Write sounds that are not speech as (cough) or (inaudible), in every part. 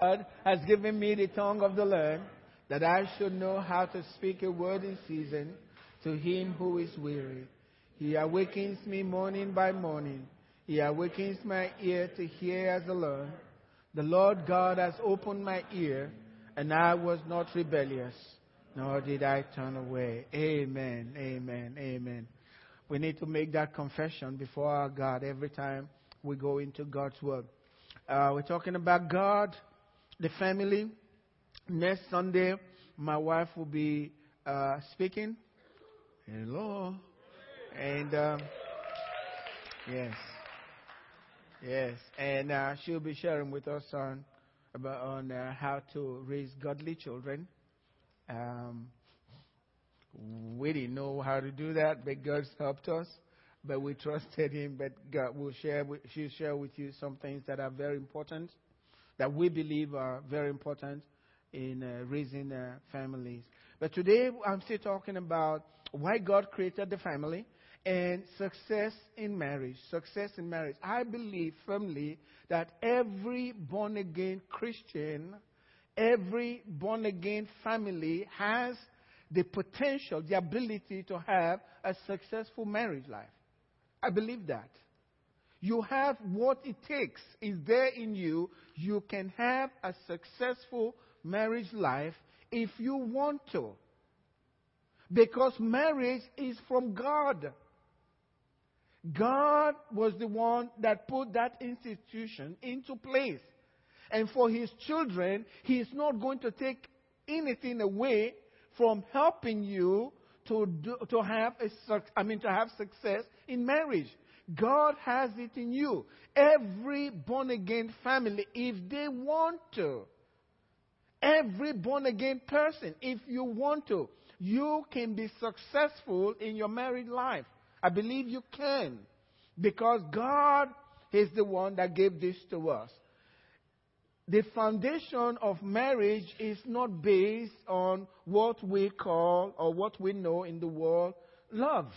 God has given me the tongue of the learned, that I should know how to speak a word in season to him who is weary. He awakens me morning by morning. He awakens my ear to hear as a learn. The Lord God has opened my ear, and I was not rebellious, nor did I turn away. Amen, amen, amen. We need to make that confession before our God every time we go into God's Word. Uh, we're talking about God the family. Next Sunday, my wife will be uh, speaking. Hello. And um, yes, yes, and uh, she'll be sharing with us on about on uh, how to raise godly children. Um, we didn't know how to do that, but God's helped us. But we trusted Him. But God will share. She'll share with you some things that are very important that we believe are very important in uh, raising uh, families. But today I'm still talking about why God created the family and success in marriage. Success in marriage. I believe firmly that every born again Christian, every born again family has the potential, the ability to have a successful marriage life. I believe that. You have what it takes, is there in you. You can have a successful marriage life if you want to. Because marriage is from God. God was the one that put that institution into place. And for his children, he is not going to take anything away from helping you to, do, to have a, I mean, to have success in marriage. God has it in you. Every born again family, if they want to, every born again person, if you want to, you can be successful in your married life. I believe you can. Because God is the one that gave this to us. The foundation of marriage is not based on what we call or what we know in the world love.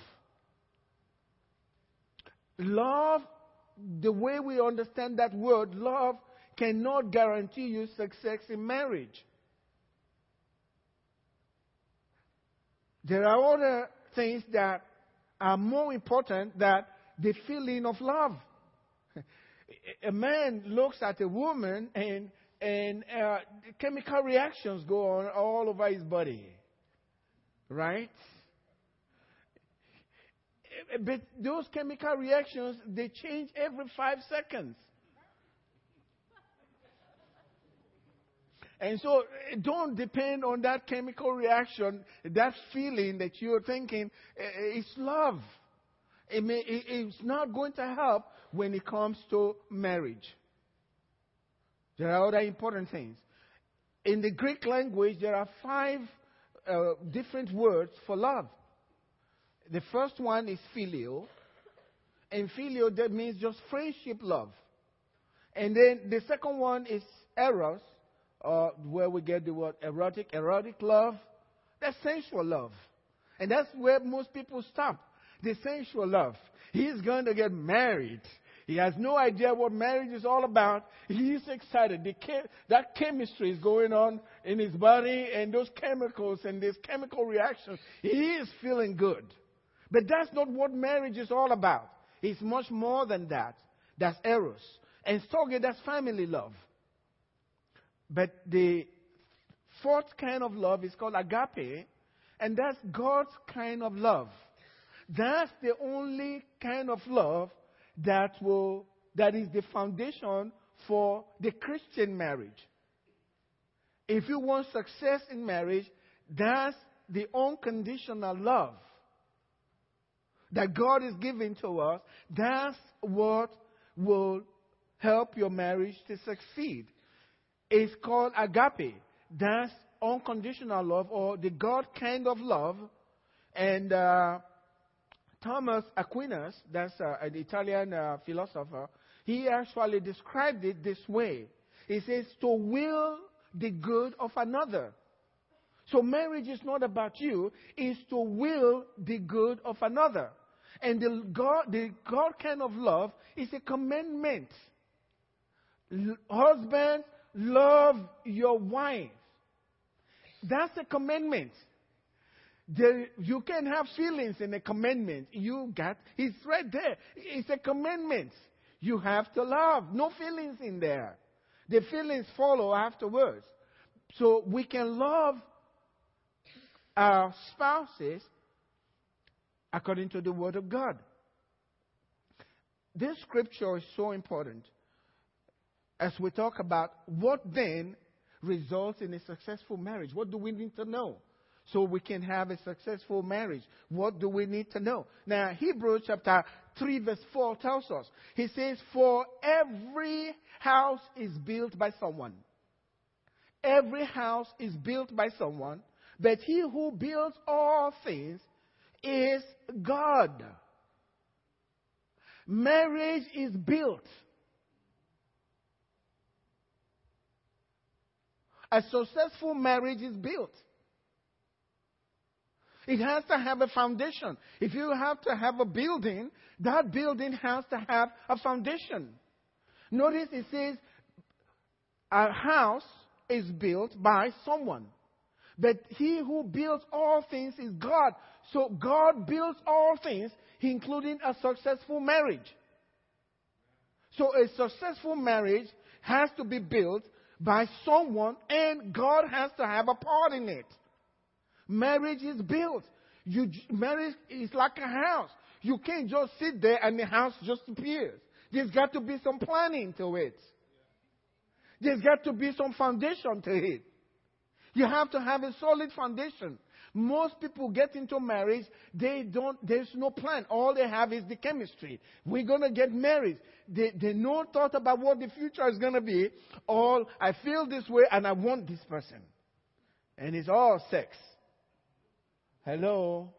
Love, the way we understand that word, love, cannot guarantee you success in marriage. There are other things that are more important than the feeling of love. (laughs) A man looks at a woman and and uh, chemical reactions go on all over his body, right? But those chemical reactions, they change every five seconds. And so don't depend on that chemical reaction, that feeling that you're thinking it's love. It may, it's not going to help when it comes to marriage. There are other important things. In the Greek language, there are five uh, different words for love. The first one is filial. And filial, that means just friendship love. And then the second one is eros, uh, where we get the word erotic, erotic love. That's sensual love. And that's where most people stop. The sensual love. He's going to get married. He has no idea what marriage is all about. He's excited. Chem- that chemistry is going on in his body and those chemicals and these chemical reactions. He is feeling good. But that's not what marriage is all about. It's much more than that. That's eros. And storge, that's family love. But the fourth kind of love is called agape, and that's God's kind of love. That's the only kind of love that will that is the foundation for the Christian marriage. If you want success in marriage, that's the unconditional love that God is giving to us, that's what will help your marriage to succeed. It's called agape. That's unconditional love or the God kind of love. And uh, Thomas Aquinas, that's uh, an Italian uh, philosopher, he actually described it this way. He says, to will the good of another. So marriage is not about you, it's to will the good of another. And the God, the God kind of love is a commandment. Husbands love your wife. That's a commandment. You can have feelings in a commandment. You got, it's right there. It's a commandment. You have to love. No feelings in there. The feelings follow afterwards. So we can love our spouses according to the Word of God. This scripture is so important as we talk about what then results in a successful marriage. What do we need to know so we can have a successful marriage? What do we need to know? Now, Hebrews chapter 3, verse 4 tells us, He says, For every house is built by someone. Every house is built by someone, but he who builds all things is God. Marriage is built. A successful marriage is built. It has to have a foundation. If you have to have a building, that building has to have a foundation. Notice it says a house is built by someone. But he who builds all things is God. So God builds all things, including a successful marriage. So a successful marriage has to be built by someone, and God has to have a part in it. Marriage is built. You, marriage is like a house. You can't just sit there and the house just appears. There's got to be some planning to it. There's got to be some foundation to it. You have to have a solid foundation. Most people get into marriage, they don't, there's no plan. All they have is the chemistry. We're going to get married. They, they no thought about what the future is going to be. All, I feel this way and I want this person. And it's all sex. Hello?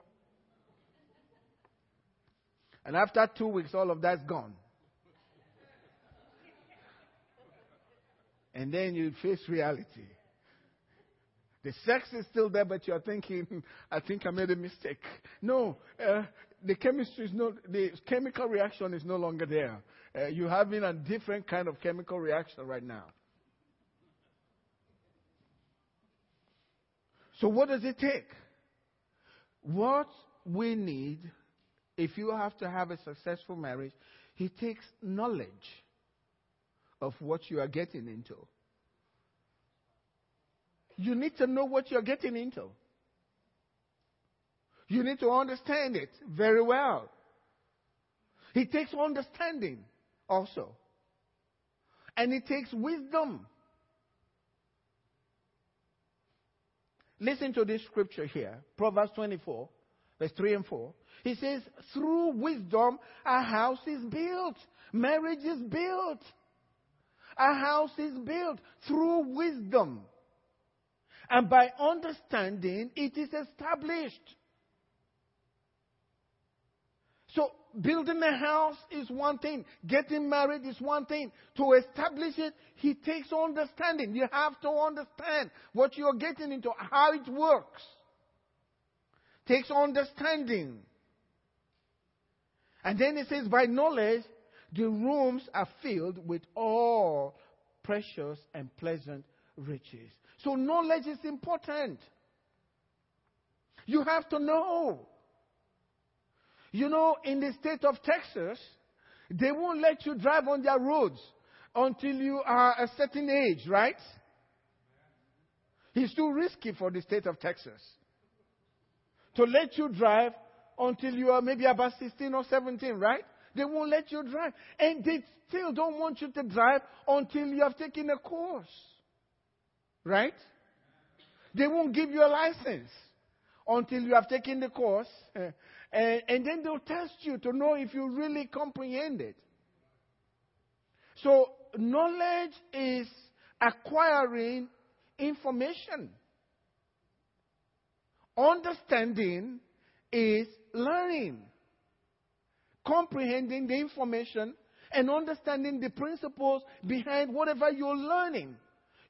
And after two weeks, all of that's gone. And then you face reality. The sex is still there, but you're thinking, I think I made a mistake. No, uh, the chemistry is not, the chemical reaction is no longer there. Uh, you're having a different kind of chemical reaction right now. So, what does it take? What we need, if you have to have a successful marriage, it takes knowledge of what you are getting into. You need to know what you're getting into. You need to understand it very well. It takes understanding also. And it takes wisdom. Listen to this scripture here Proverbs 24, verse 3 and 4. He says, Through wisdom, a house is built, marriage is built. A house is built through wisdom. And by understanding, it is established. So, building a house is one thing. Getting married is one thing. To establish it, he takes understanding. You have to understand what you're getting into, how it works. Takes understanding. And then it says, by knowledge, the rooms are filled with all precious and pleasant riches. So knowledge is important. You have to know. You know, in the state of Texas, they won't let you drive on their roads until you are a certain age, right? It's too risky for the state of Texas to let you drive until you are maybe about 16 or 17, right? They won't let you drive. And they still don't want you to drive until you have taken a course. Right? They won't give you a license until you have taken the course. Eh, and, and then they'll test you to know if you really comprehend it. So, knowledge is acquiring information. Understanding is learning comprehending the information and understanding the principles behind whatever you're learning.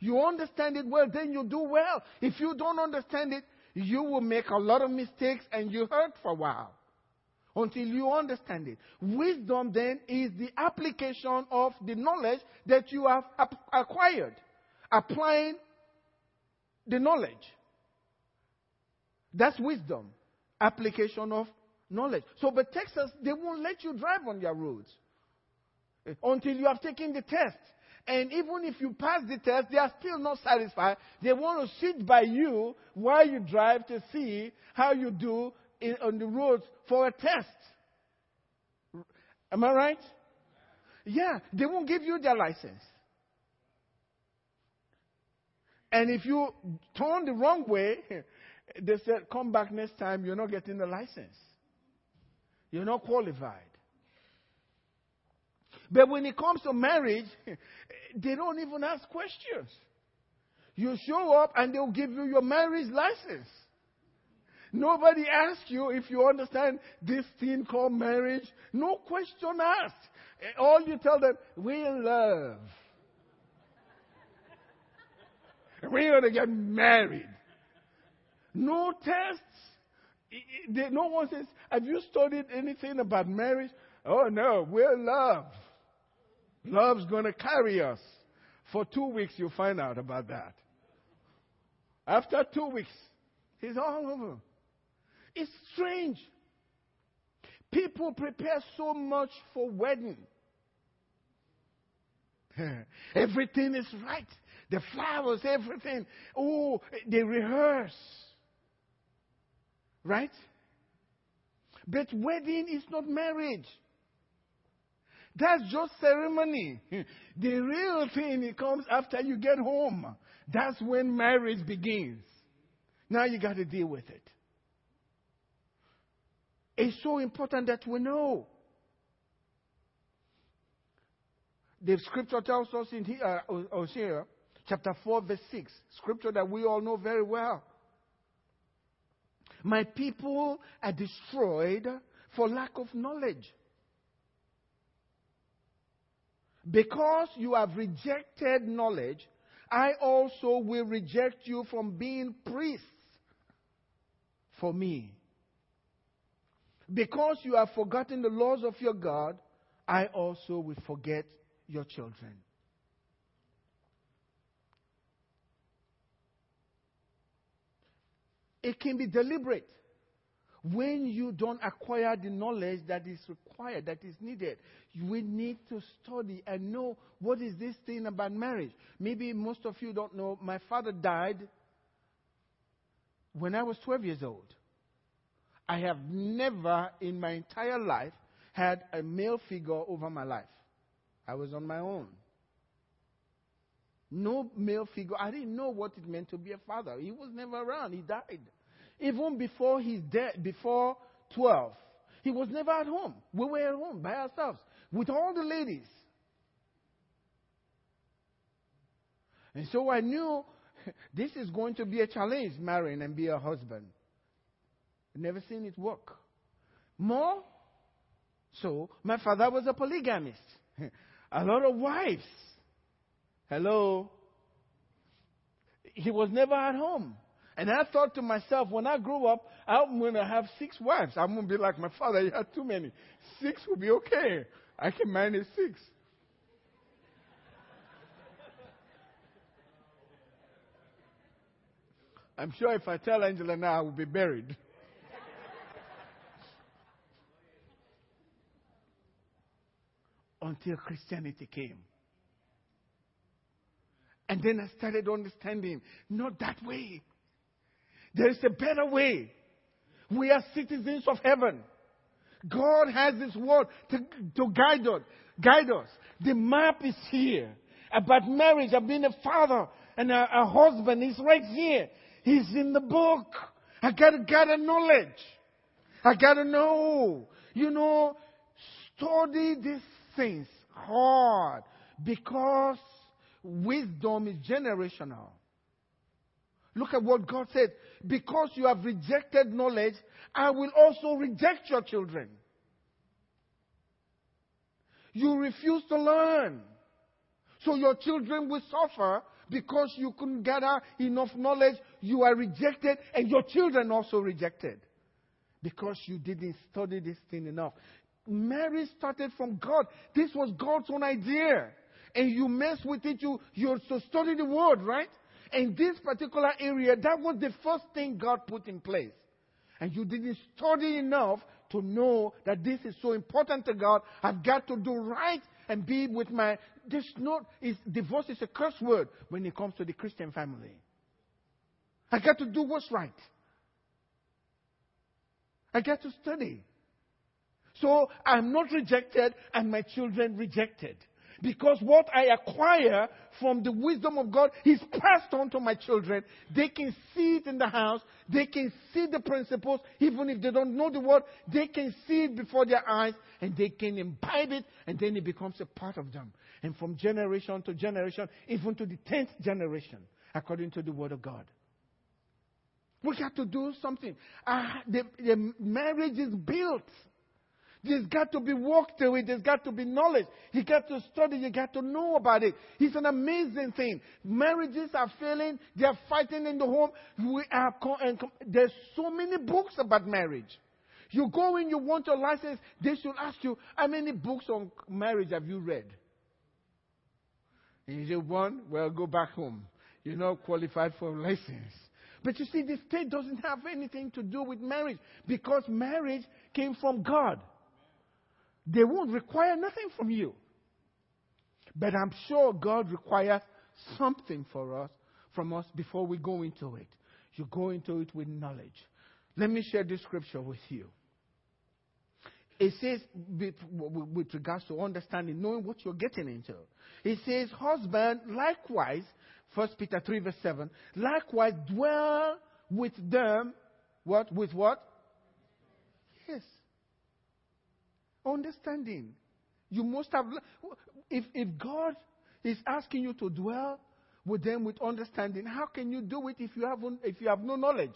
You understand it well, then you do well. If you don't understand it, you will make a lot of mistakes and you hurt for a while until you understand it. Wisdom then is the application of the knowledge that you have acquired. applying the knowledge. That's wisdom. Application of knowledge. So, but Texas, they won't let you drive on their roads eh, until you have taken the test. And even if you pass the test, they are still not satisfied. They want to sit by you while you drive to see how you do in, on the roads for a test. Am I right? Yeah, they won't give you their license. And if you turn the wrong way, (laughs) they said, come back next time, you're not getting the license. You're not qualified. But when it comes to marriage, (laughs) they don't even ask questions. You show up and they'll give you your marriage license. Nobody asks you if you understand this thing called marriage. No question asked. All you tell them, we love. We're going to get married. No tests. No one says, Have you studied anything about marriage? Oh, no, we're love. Love's going to carry us. For two weeks, you'll find out about that. After two weeks, he's all over. It's strange. People prepare so much for wedding. (laughs) everything is right. The flowers, everything. Oh, they rehearse. Right? But wedding is not marriage. That's just ceremony. The real thing it comes after you get home. That's when marriage begins. Now you got to deal with it. It's so important that we know. The scripture tells us in here, uh, chapter 4, verse 6, scripture that we all know very well. My people are destroyed for lack of knowledge. Because you have rejected knowledge, I also will reject you from being priests for me. Because you have forgotten the laws of your God, I also will forget your children. It can be deliberate when you don't acquire the knowledge that is required, that is needed. We need to study and know what is this thing about marriage. Maybe most of you don't know. My father died when I was 12 years old. I have never in my entire life had a male figure over my life. I was on my own. No male figure. I didn't know what it meant to be a father. He was never around. He died. Even before his death, before 12, he was never at home. We were at home by ourselves with all the ladies. And so I knew (laughs) this is going to be a challenge, marrying and be a husband. Never seen it work. More so, my father was a polygamist. (laughs) A lot of wives. Hello? He was never at home. And I thought to myself, when I grow up, I'm going to have six wives. I'm going to be like my father. He had too many. Six will be okay. I can manage six. I'm sure if I tell Angela now, I will be buried. until Christianity came. And then I started understanding not that way. There is a better way. We are citizens of heaven. God has His word to, to guide us. Guide us. The map is here. About marriage, I've a father and a, a husband. He's right here. He's in the book. I gotta gather knowledge. I gotta know. You know, study these things hard because wisdom is generational. Look at what God said. Because you have rejected knowledge, I will also reject your children. You refuse to learn. So your children will suffer because you couldn't gather enough knowledge. You are rejected, and your children also rejected because you didn't study this thing enough. Mary started from God. This was God's own idea. and you mess with it, you, you to study the word, right? In this particular area, that was the first thing God put in place. And you didn't study enough to know that this is so important to God. I've got to do right and be with my. This not is divorce is a curse word when it comes to the Christian family. I got to do what's right. I got to study. So I'm not rejected and my children rejected. Because what I acquire from the wisdom of God is passed on to my children. They can see it in the house. They can see the principles. Even if they don't know the word, they can see it before their eyes and they can imbibe it and then it becomes a part of them. And from generation to generation, even to the tenth generation, according to the word of God. We have to do something. Uh, the, the marriage is built. There's got to be work to it. There's got to be knowledge. You got to study. You got to know about it. It's an amazing thing. Marriages are failing. They're fighting in the home. We are and there's so many books about marriage. You go in, you want a license. They should ask you, how many books on marriage have you read? And you say, one, well, go back home. You're not qualified for a license. But you see, the state doesn't have anything to do with marriage because marriage came from God. They won't require nothing from you. But I'm sure God requires something for us, from us before we go into it. You go into it with knowledge. Let me share this scripture with you. It says, with, regards to understanding, knowing what you're getting into. It says, husband, likewise, 1 Peter 3 verse 7, likewise dwell with them, what? With what? Yes. Understanding. You must have, if, if God is asking you to dwell with them with understanding, how can you do it if you, haven't, if you have no knowledge?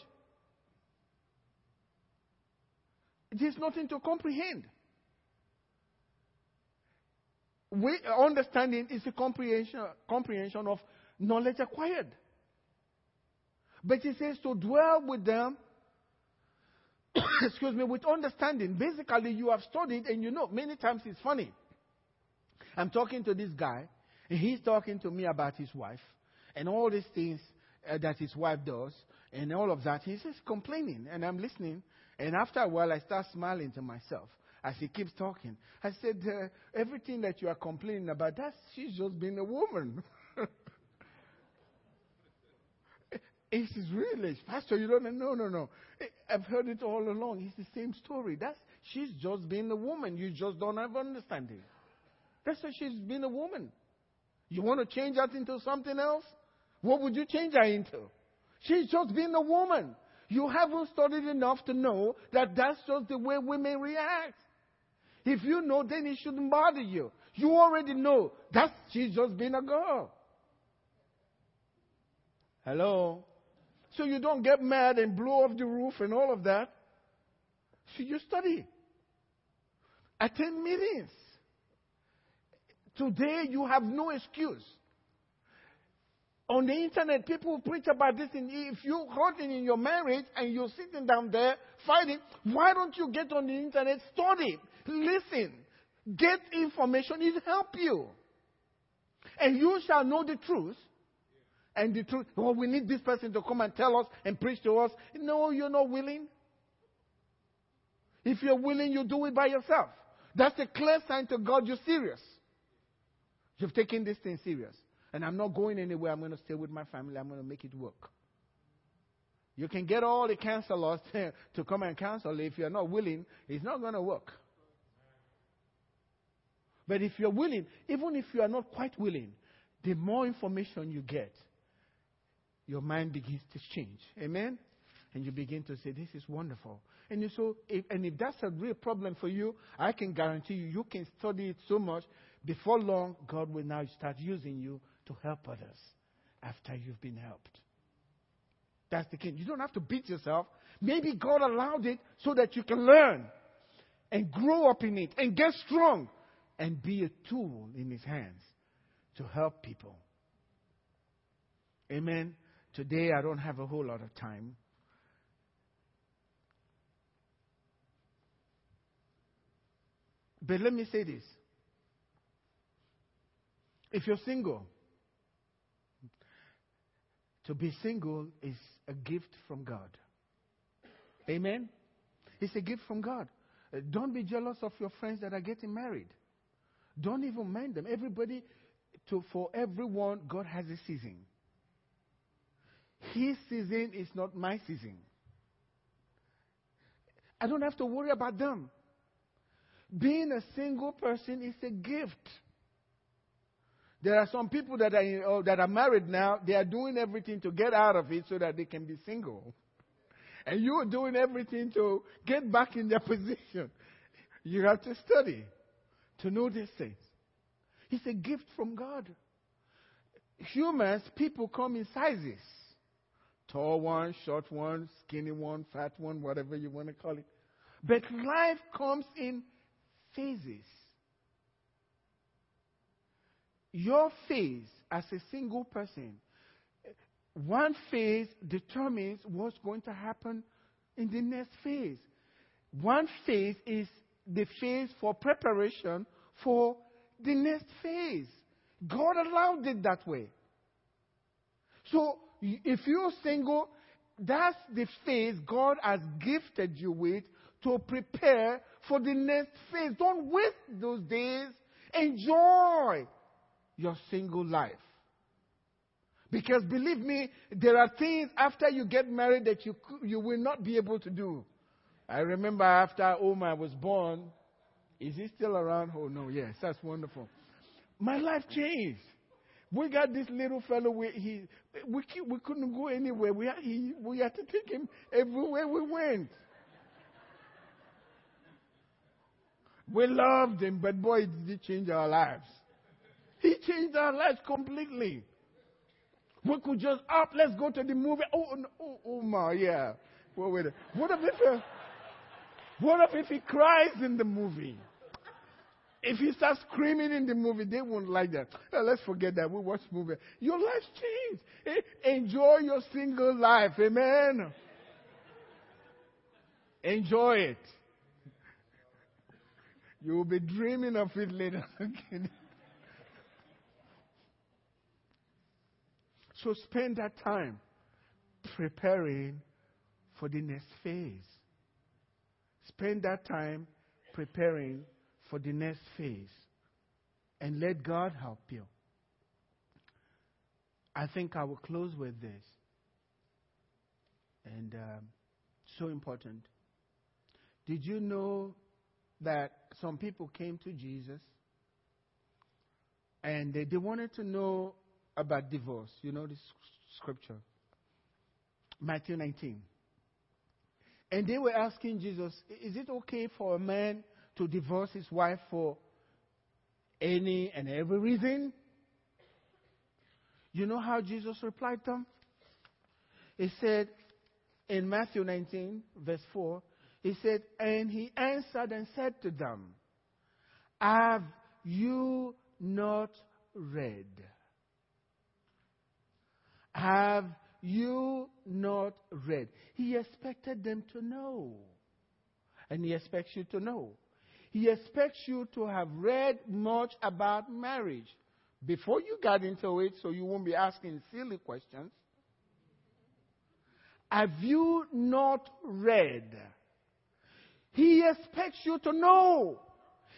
There's nothing to comprehend. We, understanding is a comprehension, comprehension of knowledge acquired. But he says to dwell with them (coughs) excuse me, with understanding. Basically, you have studied and you know, many times it's funny. I'm talking to this guy, and he's talking to me about his wife and all these things uh, that his wife does and all of that. He's just complaining, and I'm listening. And after a while, I start smiling to myself as he keeps talking. I said, uh, Everything that you are complaining about, that's she's just been a woman. (laughs) It's really, Pastor, you don't know. No, no, no. I've heard it all along. It's the same story. That's she's just been a woman. You just don't have understanding. That's why she's been a woman. You want to change that into something else? What would you change her into? She's just been a woman. You haven't studied enough to know that that's just the way women react. If you know, then it shouldn't bother you. You already know that she's just been a girl. Hello? So you don't get mad and blow off the roof and all of that. So you study. Attend meetings. Today you have no excuse. On the internet, people preach about this. And if you're hurting in your marriage and you're sitting down there fighting, why don't you get on the internet, study, listen, get information? It'll help you. And you shall know the truth, and the truth. Oh, we need this person to come and tell us and preach to us. No, you're not willing. If you're willing, you do it by yourself. That's a clear sign to God you're serious. You've taken this thing serious. And I'm not going anywhere. I'm going to stay with my family. I'm going to make it work. You can get all the counselors (laughs) to come and counsel. If you're not willing, it's not going to work. But if you're willing, even if you are not quite willing, the more information you get, your mind begins to change. Amen? And you begin to say, This is wonderful. And you so, if, and if that's a real problem for you, I can guarantee you, you can study it so much. Before long, God will now start using you to help others after you've been helped. That's the key. You don't have to beat yourself. Maybe God allowed it so that you can learn and grow up in it and get strong and be a tool in His hands to help people. Amen. Today, I don't have a whole lot of time. But let me say this. If you're single, to be single is a gift from God. Amen? It's a gift from God. Uh, don't be jealous of your friends that are getting married. Don't even mind them. Everybody, to, for everyone, God has a season. His season is not my season. I don't have to worry about them. Being a single person is a gift. There are some people that are, oh, that are married now, they are doing everything to get out of it so that they can be single. And you are doing everything to get back in their (laughs) position. You have to study to know these things. It's a gift from God. Humans, people come in sizes tall one, short one, skinny one, fat one, whatever you want to call it. But life comes in phases. Your phase as a single person, one phase determines what's going to happen in the next phase. One phase is the phase for preparation for the next phase. God allowed it that way. So if you're single, that's the phase God has gifted you with to prepare for the next phase. Don't waste those days. Enjoy your single life. Because believe me, there are things after you get married that you, you will not be able to do. I remember after Omar was born, is he still around? Oh, no, yes, that's wonderful. My life changed. We got this little fellow. We, he, we, we couldn't go anywhere. We had, he, we had to take him everywhere we went. We loved him, but boy, did he change our lives. He changed our lives completely. We could just up, let's go to the movie. Oh, oh, oh my, yeah. Wait. What if, if, uh, what if he cries in the movie? If you start screaming in the movie, they won't like that. Now, let's forget that. We watch movie. Your life's changed. Eh, enjoy your single life. Amen. Enjoy it. You will be dreaming of it later. (laughs) so spend that time preparing for the next phase. Spend that time preparing for the next phase. And let God help you. I think I will close with this. And um, so important. Did you know that some people came to Jesus and they, they wanted to know about divorce? You know this scripture. Matthew 19. And they were asking Jesus, is it okay for a man to divorce his wife for any and every reason? You know how Jesus replied to them? He said in Matthew 19, verse 4, he said, And he answered and said to them, Have you not read? Have you not read? He expected them to know. And he expects you to know. He expects you to have read much about marriage before you got into it so you won't be asking silly questions. Have you not read? He expects you to know.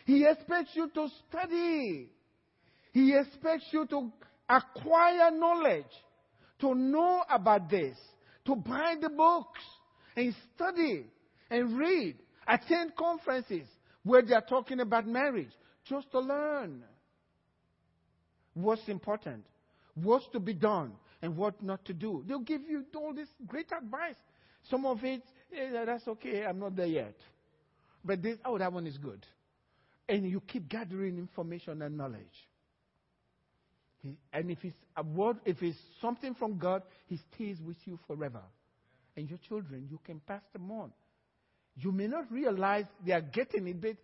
He expects you to study. He expects you to acquire knowledge, to know about this, to buy the books and study and read, attend conferences, where they are talking about marriage, just to learn what's important, what's to be done, and what not to do. They'll give you all this great advice. Some of it, eh, that's okay, I'm not there yet. But this, oh, that one is good. And you keep gathering information and knowledge. And if it's a word, if it's something from God, He stays with you forever. And your children, you can pass them on. You may not realize they are getting it, but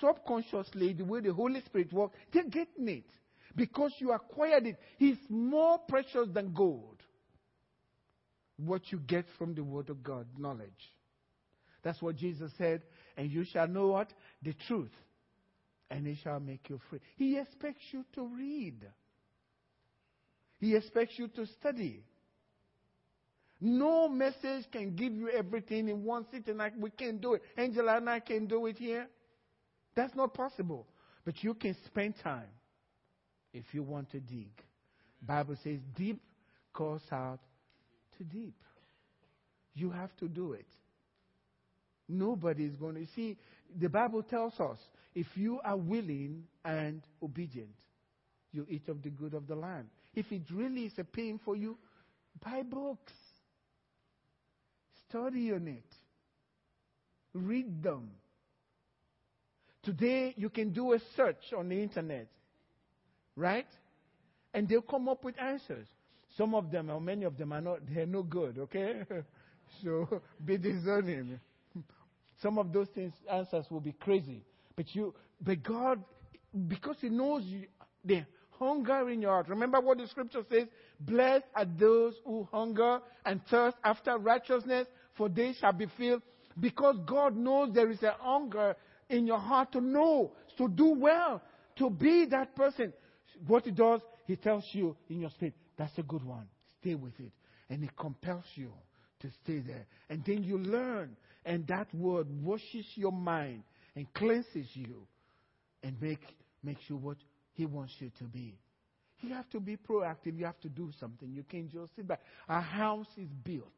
subconsciously, the way the Holy Spirit works, they're getting it. Because you acquired it. It's more precious than gold. What you get from the Word of God, knowledge. That's what Jesus said. And you shall know what? The truth. And it shall make you free. He expects you to read. He expects you to study. No message can give you everything in one sitting. Like we can't do it. Angela and I can't do it here. That's not possible. But you can spend time if you want to dig. Bible says deep calls out to deep. You have to do it. Nobody is going to see. The Bible tells us if you are willing and obedient, you eat of the good of the land. If it really is a pain for you, buy books. Study on it. Read them. Today, you can do a search on the internet, right? And they'll come up with answers. Some of them, or many of them, are not, they're no good, okay? (laughs) so (laughs) be discerning. Some of those things, answers will be crazy. But you, but God, because He knows you, the hunger in your heart. Remember what the scripture says? Blessed are those who hunger and thirst after righteousness, for they shall be filled. Because God knows there is a hunger in your heart to know, to do well, to be that person. What He does, He tells you in your spirit, that's a good one. Stay with it. And He compels you to stay there. And then you learn. And that word washes your mind and cleanses you and make, makes you what He wants you to be. You have to be proactive. You have to do something. You can't just sit back. A house is built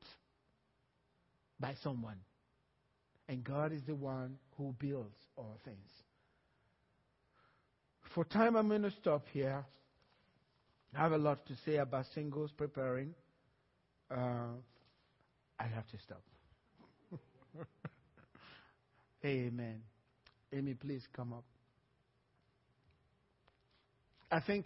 by someone. And God is the one who builds all things. For time, I'm going to stop here. I have a lot to say about singles preparing. Uh, I have to stop. (laughs) Amen. Amy, please come up. I think